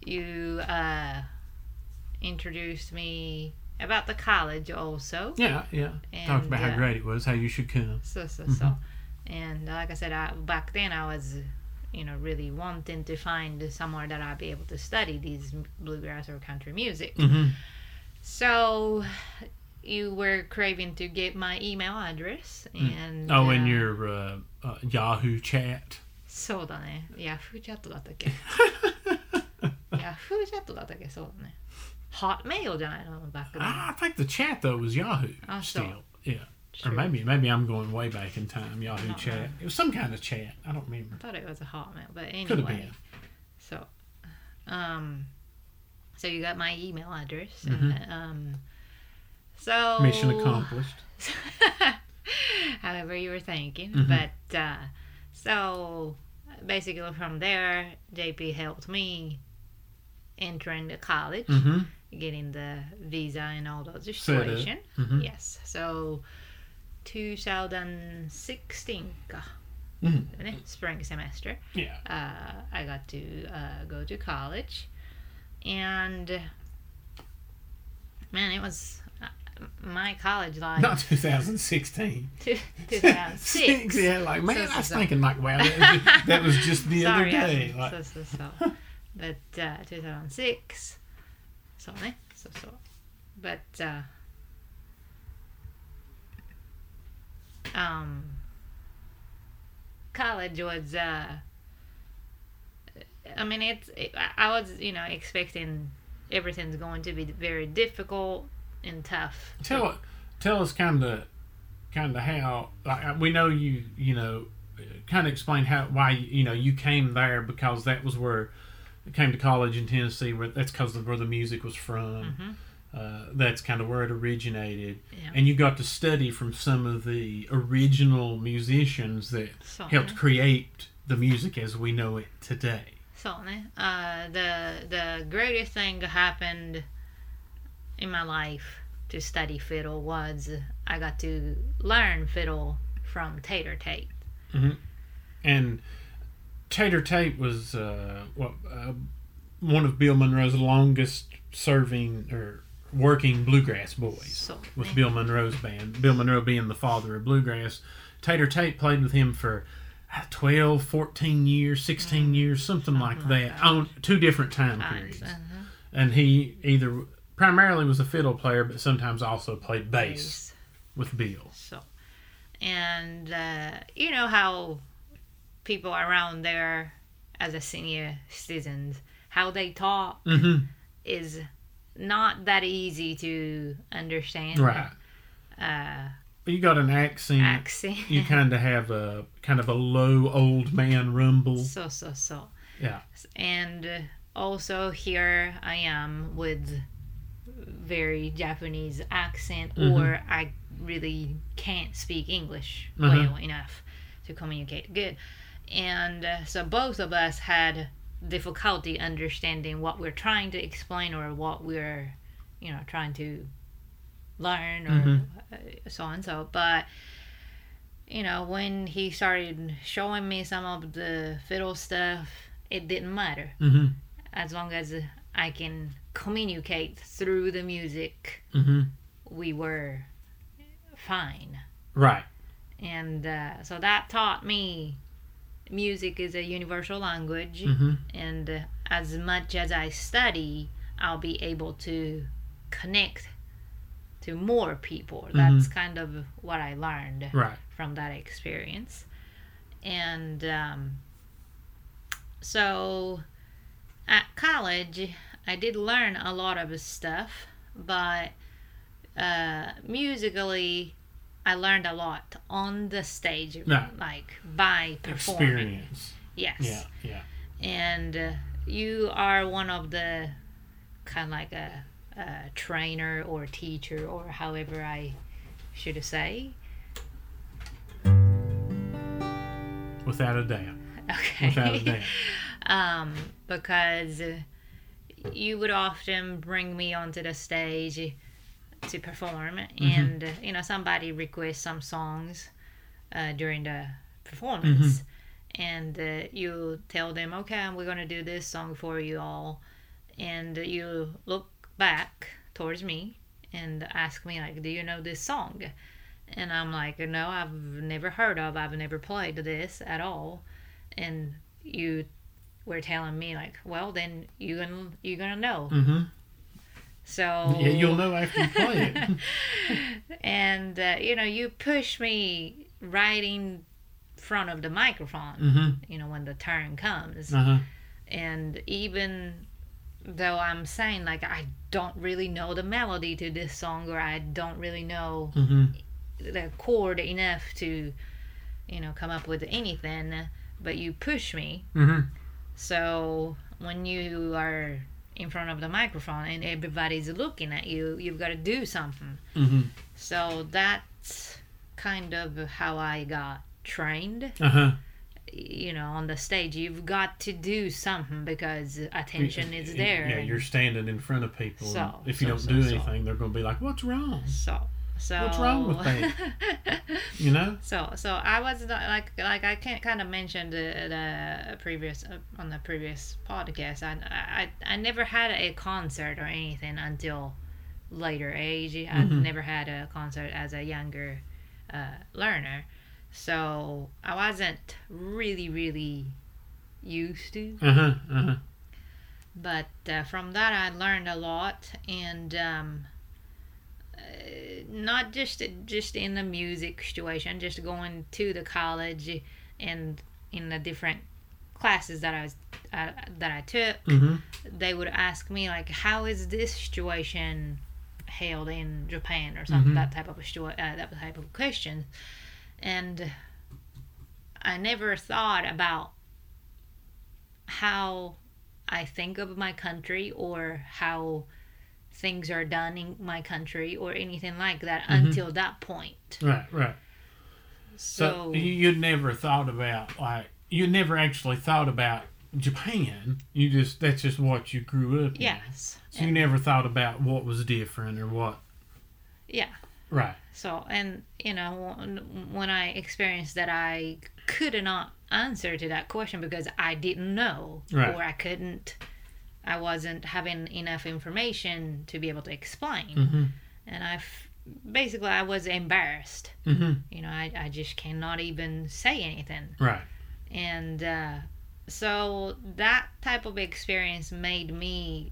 you uh, introduced me about the college also. yeah, yeah. And, Talked about uh, how great it was, how you should come. So, so, Mm-hmm. so, and like I said, I, back then I was, you know, really wanting to find somewhere that I'd be able to study these bluegrass or country music. hmm So. You were craving to get my email address, and Oh, uh, and your uh, uh, Yahoo chat. そうだね。ヤフーチャットだったっけヤフーチャットだったっけそうだね。 [laughs] Hotmail.com back ah, then. I think the chat though was Yahoo ah, I still. Saw. Yeah. Or maybe maybe I'm going way back in time. Yahoo chat. It was some kind of chat. I don't remember. I thought it was a Hotmail, but anyway. Could have been. So, um, so you got my email address. Mm-hmm. And, um, so mission accomplished. [laughs] however you were thinking, mm-hmm. but uh, so basically from there, JP helped me entering the college. Mm-hmm getting the visa and all that situation. Mm-hmm. Yes. So 2016 mm-hmm. spring semester. Yeah. Uh, I got to uh, go to college, and man, it was uh, my college life. Not 2016. [laughs] 2006. [laughs] yeah, like man, so, so, I was thinking like, wow, that, [laughs] that was just the Sorry, other day. Like. So, so, so. But uh, 2006, そうね。そうそう。But uh, um, college was uh, I mean it's it, I I was you know expecting everything's going to be very difficult and tough. tell tell us kind of kind of how like we know you you know kind of explain how why you know you came there because that was where you came to college in Tennessee. Where that's because of where the music was from. Mm-hmm. Uh, that's kind of where it originated, yeah. and you got to study from some of the original musicians that helped create the music as we know it today. So, uh, the the greatest thing happened in my life to study fiddle was I got to learn fiddle from Tater Tate. Mm-hmm. And Tater Tate was uh, what uh, one of Bill Monroe's longest serving or working bluegrass boys So with Bill Monroe's band. Bill Monroe being the father of bluegrass. Tater Tate played with him for uh, 12, 14 years, 16 years, something like like that, that. on two different time times. periods. Uh-huh. And he either primarily was a fiddle player, but sometimes also played bass Bass. with Bill. So, and uh, you know how people around there, as a senior citizens, how they talk hmm is not that easy to understand. Right. Uh, You got an accent. accent. you kind of have a kind of a low old man rumble. so so so. Yeah. and also here I am with very Japanese accent, Mhm. or I really can't speak English well enough to communicate good, and uh, so both of us had difficulty understanding what we're trying to explain or what we're, you know, trying to learn or Mhm. uh, so and so, but. You know, when he started showing me some of the fiddle stuff, it didn't matter hmm as long as I can communicate through the music, hmm we were fine. Right. And uh, so that taught me music is a universal language, hmm and uh, as much as I study, I'll be able to connect to more people. That's kind of what I learned Right. from that experience. And um, so at college, I did learn a lot of stuff, but uh, musically, I learned a lot on the stage, Yeah. like by performing. Experience. Yes. Yeah. Yeah. And uh, you are one of the kind of like a, a trainer or teacher or however I should say. Without a doubt. Okay. Without a doubt. [laughs] um, because uh, you would often bring me onto the stage to perform, Mm-hmm. and uh, you know somebody requests some songs uh, during the performance, Mm-hmm. and uh, you tell them, "Okay, we're gonna do this song for you all," and you look back towards me and ask me like, "Do you know this song?" And I'm like, "No, I've never heard of. I've never played this at all." And you were telling me like, "Well, then you gonna you gonna know." hmm So [laughs] Yeah, you'll know after you play [laughs] it. and uh, you know, you push me right in front of the microphone. hmm You know, when the turn comes, Uh huh. and even though I'm saying like I don't really know the melody to this song, or I don't really know hmm the chord enough to, you know, come up with anything, but you push me. hmm So when you are in front of the microphone and everybody's looking at you, you've got to do something. hmm So that's kind of how I got trained. Uh huh. you know on the stage you've got to do something because attention is there Yeah, you're standing in front of people. So, if you so, don't so, do anything, they're going to be like, "What's wrong?" so so What's wrong with that? [laughs] You know? so so i was not- like like i can't kind of mention the, the previous uh, on the previous podcast I, I i never had a concert or anything until later age i Mhm. never had a concert as a younger uh, learner so i wasn't really really used to Uh huh. Uh huh. but uh, from that I learned a lot, and um, not just just in the music situation, just going to the college and in the different classes that I was uh, that I took, hmm they would ask me like, "How is this situation held in Japan?" or something Mhm. that type of uh, that type of question, and I never thought about how I think of my country or how things are done in my country or anything like that Mhm. until that point. Right. Right. So, So, you never thought about like you never actually thought about Japan. You just that's just what you grew up in. yes. So you never thought about what was different or what. Yeah. Right. So, and you know, when- when I experienced that I could not answer to that question because I didn't know Right. or I couldn't, I wasn't having enough information to be able to explain. Mm-hmm. And I basically, I was embarrassed. Mm-hmm. You know, I, I just cannot even say anything. Right. And uh, so that type of experience made me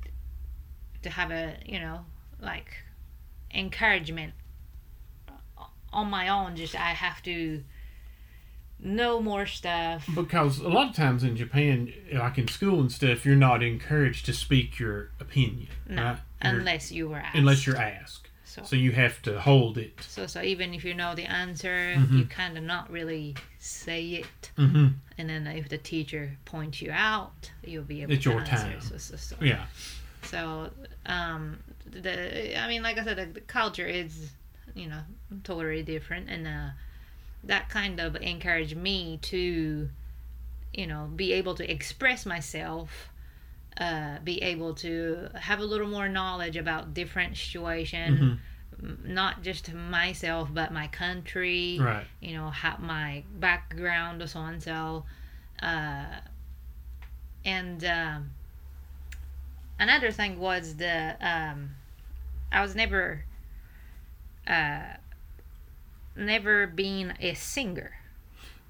to have a, you know, like encouragement on my own. Just I have to know more stuff. Because a lot of times in Japan, like in school and stuff, you're not encouraged to speak your opinion. No, right? Unless you were asked. unless you're asked. so. So you have to hold it. So, so even if you know the answer, Mhm. you kind of not really say it. Mm-hmm. And then if the teacher points you out, you'll be able It's to your answer. time. So, so, so. Yeah. So, um, the I mean, like I said, the, the culture is, you know, totally different, and uh, that kind of encouraged me to, you know, be able to express myself, uh, be able to have a little more knowledge about different situation, m- not just myself but my country, Right. you know, how my background, so and so, uh, and. Um, another thing was the um, I was never uh, never been a singer.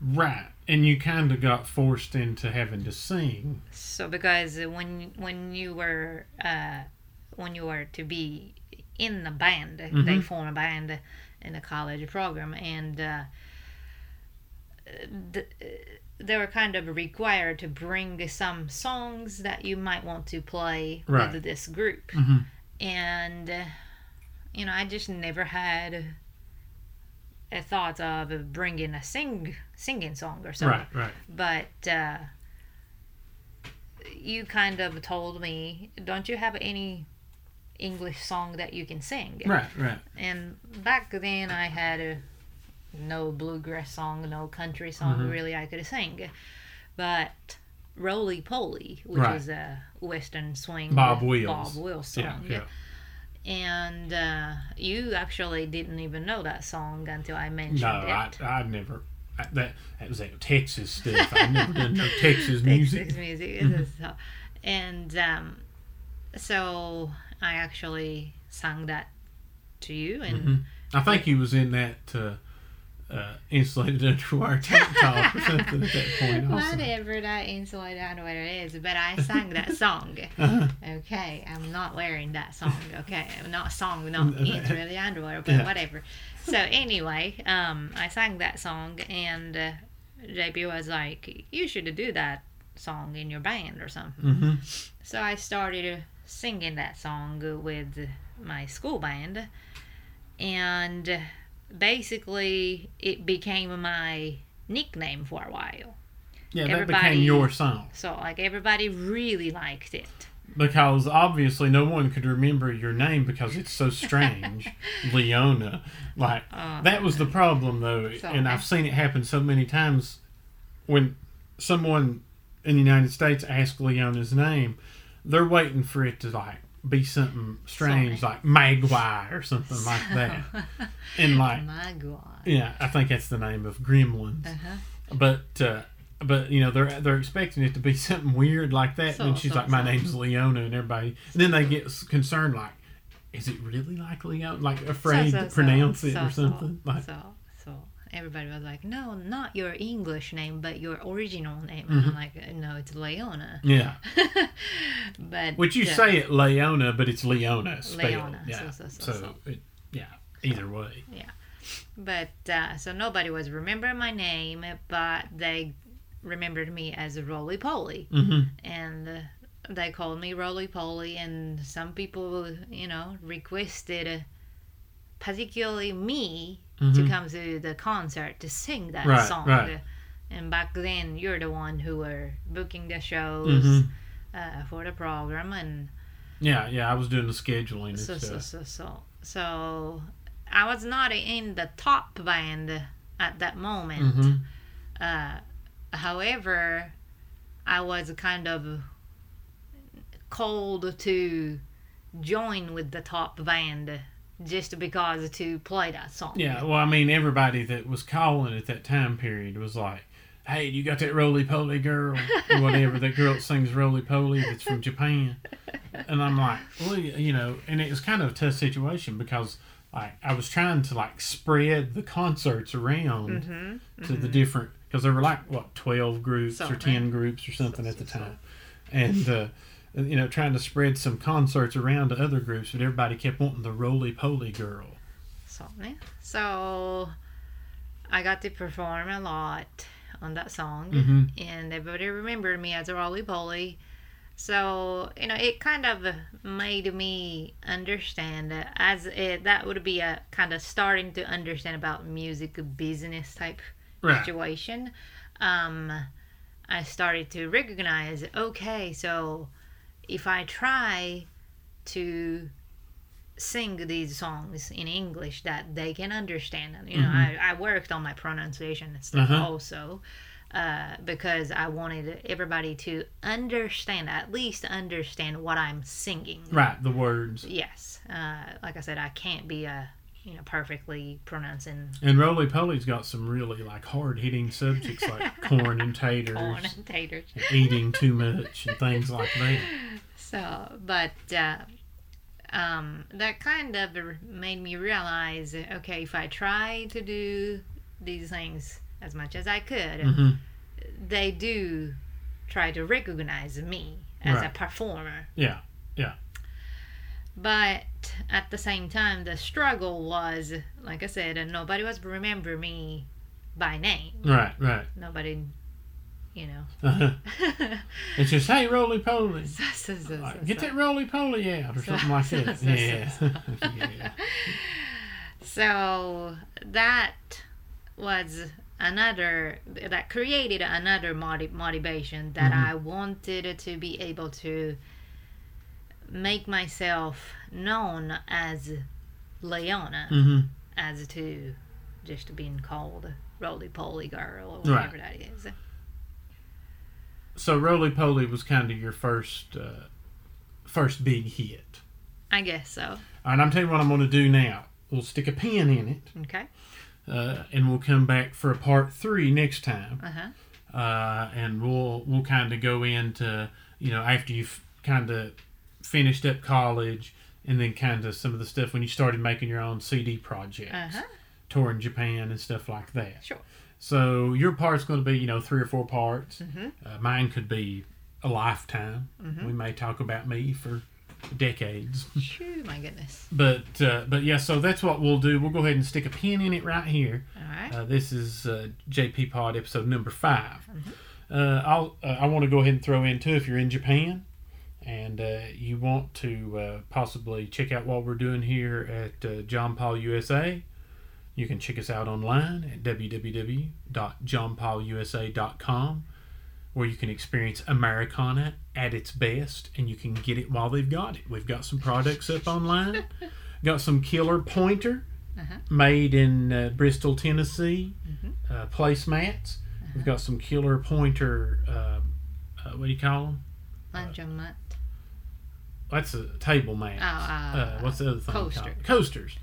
Right. And you kind of got forced into having to sing. So because when when you were uh, when you were to be in the band, they Mhm. form a band in the college program, and uh, th- they were kind of required to bring some songs that you might want to play Right. with this group. Mm-hmm. and uh, you know i just never had a thought of bringing a sing singing song or something Right. Right. but uh, you kind of told me don't you have any english song that you can sing Right. Right. and back then i had a, no bluegrass song no country song Mhm. really i could sing but roly poly which Right. is a western swing Bob Wills. bob wills song Yeah. Yeah. And uh, you actually didn't even know that song until I mentioned it. No, I. I never. I, that that was that Texas stuff. I never done no [laughs] Texas music. Texas music. [laughs] Mhm. and um, so I actually sang that to you, and hmm I think he was in that uh, uh, insulated underwear tank top or something at that point. Also. whatever that insulated underwear is, but I sang that song. [laughs] Uh-huh. Okay, I'm not wearing that song. Okay, I'm not song, not [laughs] insulated underwear, but Yeah. whatever. So anyway, um, I sang that song, and uh, JP was like, "You should do that song in your band or something." hmm So I started singing that song with my school band, and basically it became my nickname for a while. Yeah, that Everybody- became your song So like everybody really liked it. because obviously no one could remember your name because it's so strange, [laughs] Leona. Like Uh, that was the problem though, So and I've seen it happen so many times when someone in the United States asks Leona's name, they're waiting for it to like be something strange, like Mogwai or something like that. [laughs] And like, My yeah, I think that's the name of Gremlins. Uh-huh. But uh, but you know they're they're expecting it to be [laughs] something weird like that, So- and she's so- like, "My name's Leona," and everybody, and then they get concerned, like, "Is it really like Leona?" Like afraid to pronounce it or so, something. So, like, everybody was like, no, not your English name, but your original name. Mm-hmm. I'm like, no, it's Leona. yeah, [laughs] but which you say it Leona, but it's Leona spelled. Leona, Yeah, so, so, so, so. it, yeah, either way. Yeah. But uh, so nobody was remembering my name, but they remembered me as Roly Poly, hmm and uh, they called me Roly Poly. And some people, you know, requested, uh, particularly me, to Mhm. come to the concert to sing that Right, song. right. And back then, you're the one who were booking the shows hmm uh, for the program, and Yeah, yeah, I was doing the scheduling so so so so so. I was not in the top band at that moment. hmm Uh, however, I was kind of called to join with the top band just because to play that song. Yeah, well, I mean, everybody that was calling at that time period was like, "Hey, you got that roly poly girl or whatever that girl that sings roly poly that's from Japan?" And I'm like, "Well, you know," and it was kind of a tough situation because like I was trying to like spread the concerts around Mm-hmm. to the different because there were like what twelve groups or ten groups or something So- at the time, and. uh you know, trying to spread some concerts around to other groups, but everybody kept wanting the roly poly girl. So, yeah. so I got to perform a lot on that song, hmm and everybody remembered me as a Roly Poly. So you know, it kind of made me understand as it, that would be a kind of starting to understand about music business type Right. situation. Um, I started to recognize, okay, so if I try to sing these songs in English that they can understand, and you know, I, I worked on my pronunciation and stuff Uh-huh. also. Uh, because I wanted everybody to understand, at least understand what I'm singing. Right, the words. Yes. Uh, like I said, I can't be a you know perfectly pronouncing And Roly Poly's got some really like hard hitting subjects like [laughs] corn and taters, corn and taters. and eating too much, and things like that. So, but uh, um, that kind of made me realize, okay, if I try to do these things as much as I could, hmm they do try to recognize me as a performer. Yeah, Yeah, But at the same time, the struggle was, like I said, and nobody was remember me by name. right, right. Nobody, you know. [laughs] Uh-huh. It's just, hey, Roly Poly, So- so- so- like, get that Roly Poly out, or So- something like [laughs] that. Yeah. so. yeah. [laughs] So that was another that created another motiv- motivation that Mhm. I wanted to be able to make myself known as Leona hmm as to just being called roly poly girl or Right. whatever that is. So Roly Poly was kind of your first, uh, first big hit. I guess so. All right, I'm telling you what I'm going to do now. We'll stick a pin in it, Okay. uh, and we'll come back for a part three next time. Uh huh. uh, and we'll we'll kind of go into you know after you've kind of finished up college and then kind of some of the stuff when you started making your own CD projects, Uh huh. touring Japan and stuff like that. Sure. So your part's going to be you know three or four parts. Mhm. Uh, mine could be a lifetime. Mhm. We may talk about me for decades. [laughs] Shoo, my goodness. But uh, but yeah, so that's what we'll do. We'll go ahead and stick a pin in it right here. All right. Uh, this is uh, JP Pod episode number 5 Mm-hmm. Uh, I'll uh, I want to go ahead and throw in too if you're in Japan and uh, you want to uh, possibly check out what we're doing here at uh, John Paul USA. You can check us out online at www.johnpaulusa.com where you can experience Americana at its best and you can get it while they've got it. We've got some products up online. [laughs] Got some killer pointer Uh-huh. made in uh, Bristol, Tennessee. Mhm. Uh, placemats. We've got some killer pointer. Uh, uh, what do you call them? Laundromat. That's a table mat. Oh, uh, uh, what's the other thing? coaster. Coasters.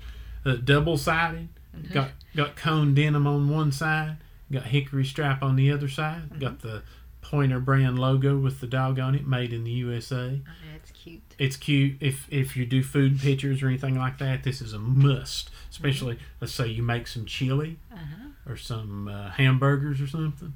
Uh, double sided. Mhm. Got got cone denim on one side. Got hickory strap on the other side. Mm-hmm. Got the Pointer brand logo with the dog on it, made in the USA. Oh, that's cute. It's cute. If if you do food pictures or anything like that, this is a must. Especially, let's say you make some chili Uh huh. or some uh, hamburgers or something.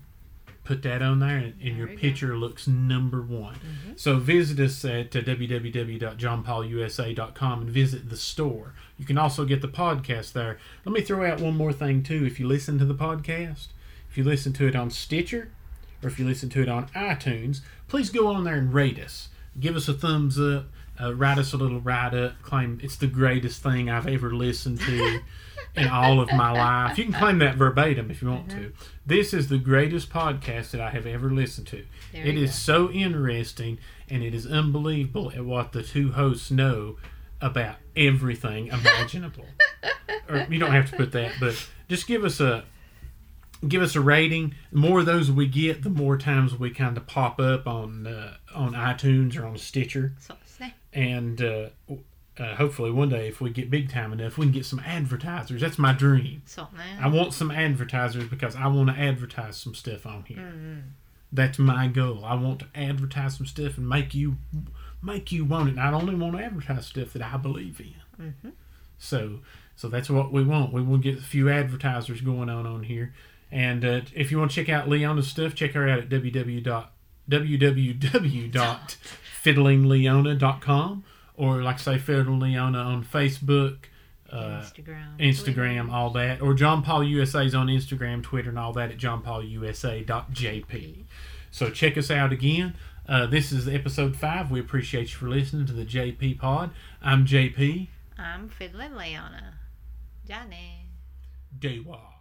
Put that on there, and, and There your we go. picture looks number one. Mhm. So visit us at uh, www.johnpaulusa.com and visit the store. You can also get the podcast there. Let me throw out one more thing too. If you listen to the podcast, if you listen to it on Stitcher, or if you listen to it on iTunes, please go on there and rate us. Give us a thumbs up. Uh, write us a little write up. Claim it's the greatest thing I've ever listened to [laughs] in all of my [laughs] life. You can claim that verbatim if you want mm-hmm. to. Uh-huh. This is the greatest podcast that I have ever listened to. There it is go. so interesting and it is unbelievable at what the two hosts know about everything [laughs] imaginable. or you don't have to put that, but just give us a give us a rating. The more of those we get, the more times we kind of pop up on uh, on iTunes or on Stitcher. So and uh, uh, hopefully one day if we get big time enough we can get some advertisers. That's my dream. Something. i want some advertisers because i want to advertise some stuff on here. Mm-hmm. that's my goal. I want to advertise some stuff and make you make you want it. And i only want to advertise stuff that i believe in. Mm-hmm. so so that's what we want. We will get a few advertisers going on on here. And uh, if you want to check out leona's stuff check her out at www.fiddlingleona.com [laughs] or like say Fiddlin' Leona on Facebook, uh, Instagram, Instagram, all that, or John Paul USA's on Instagram, Twitter, and all that at johnpaulusa.jp. So check us out again. Uh, this is episode five. We appreciate you for listening to the JP Pod. I'm JP. I'm Fiddlin' Leona. Johnny. Dewa.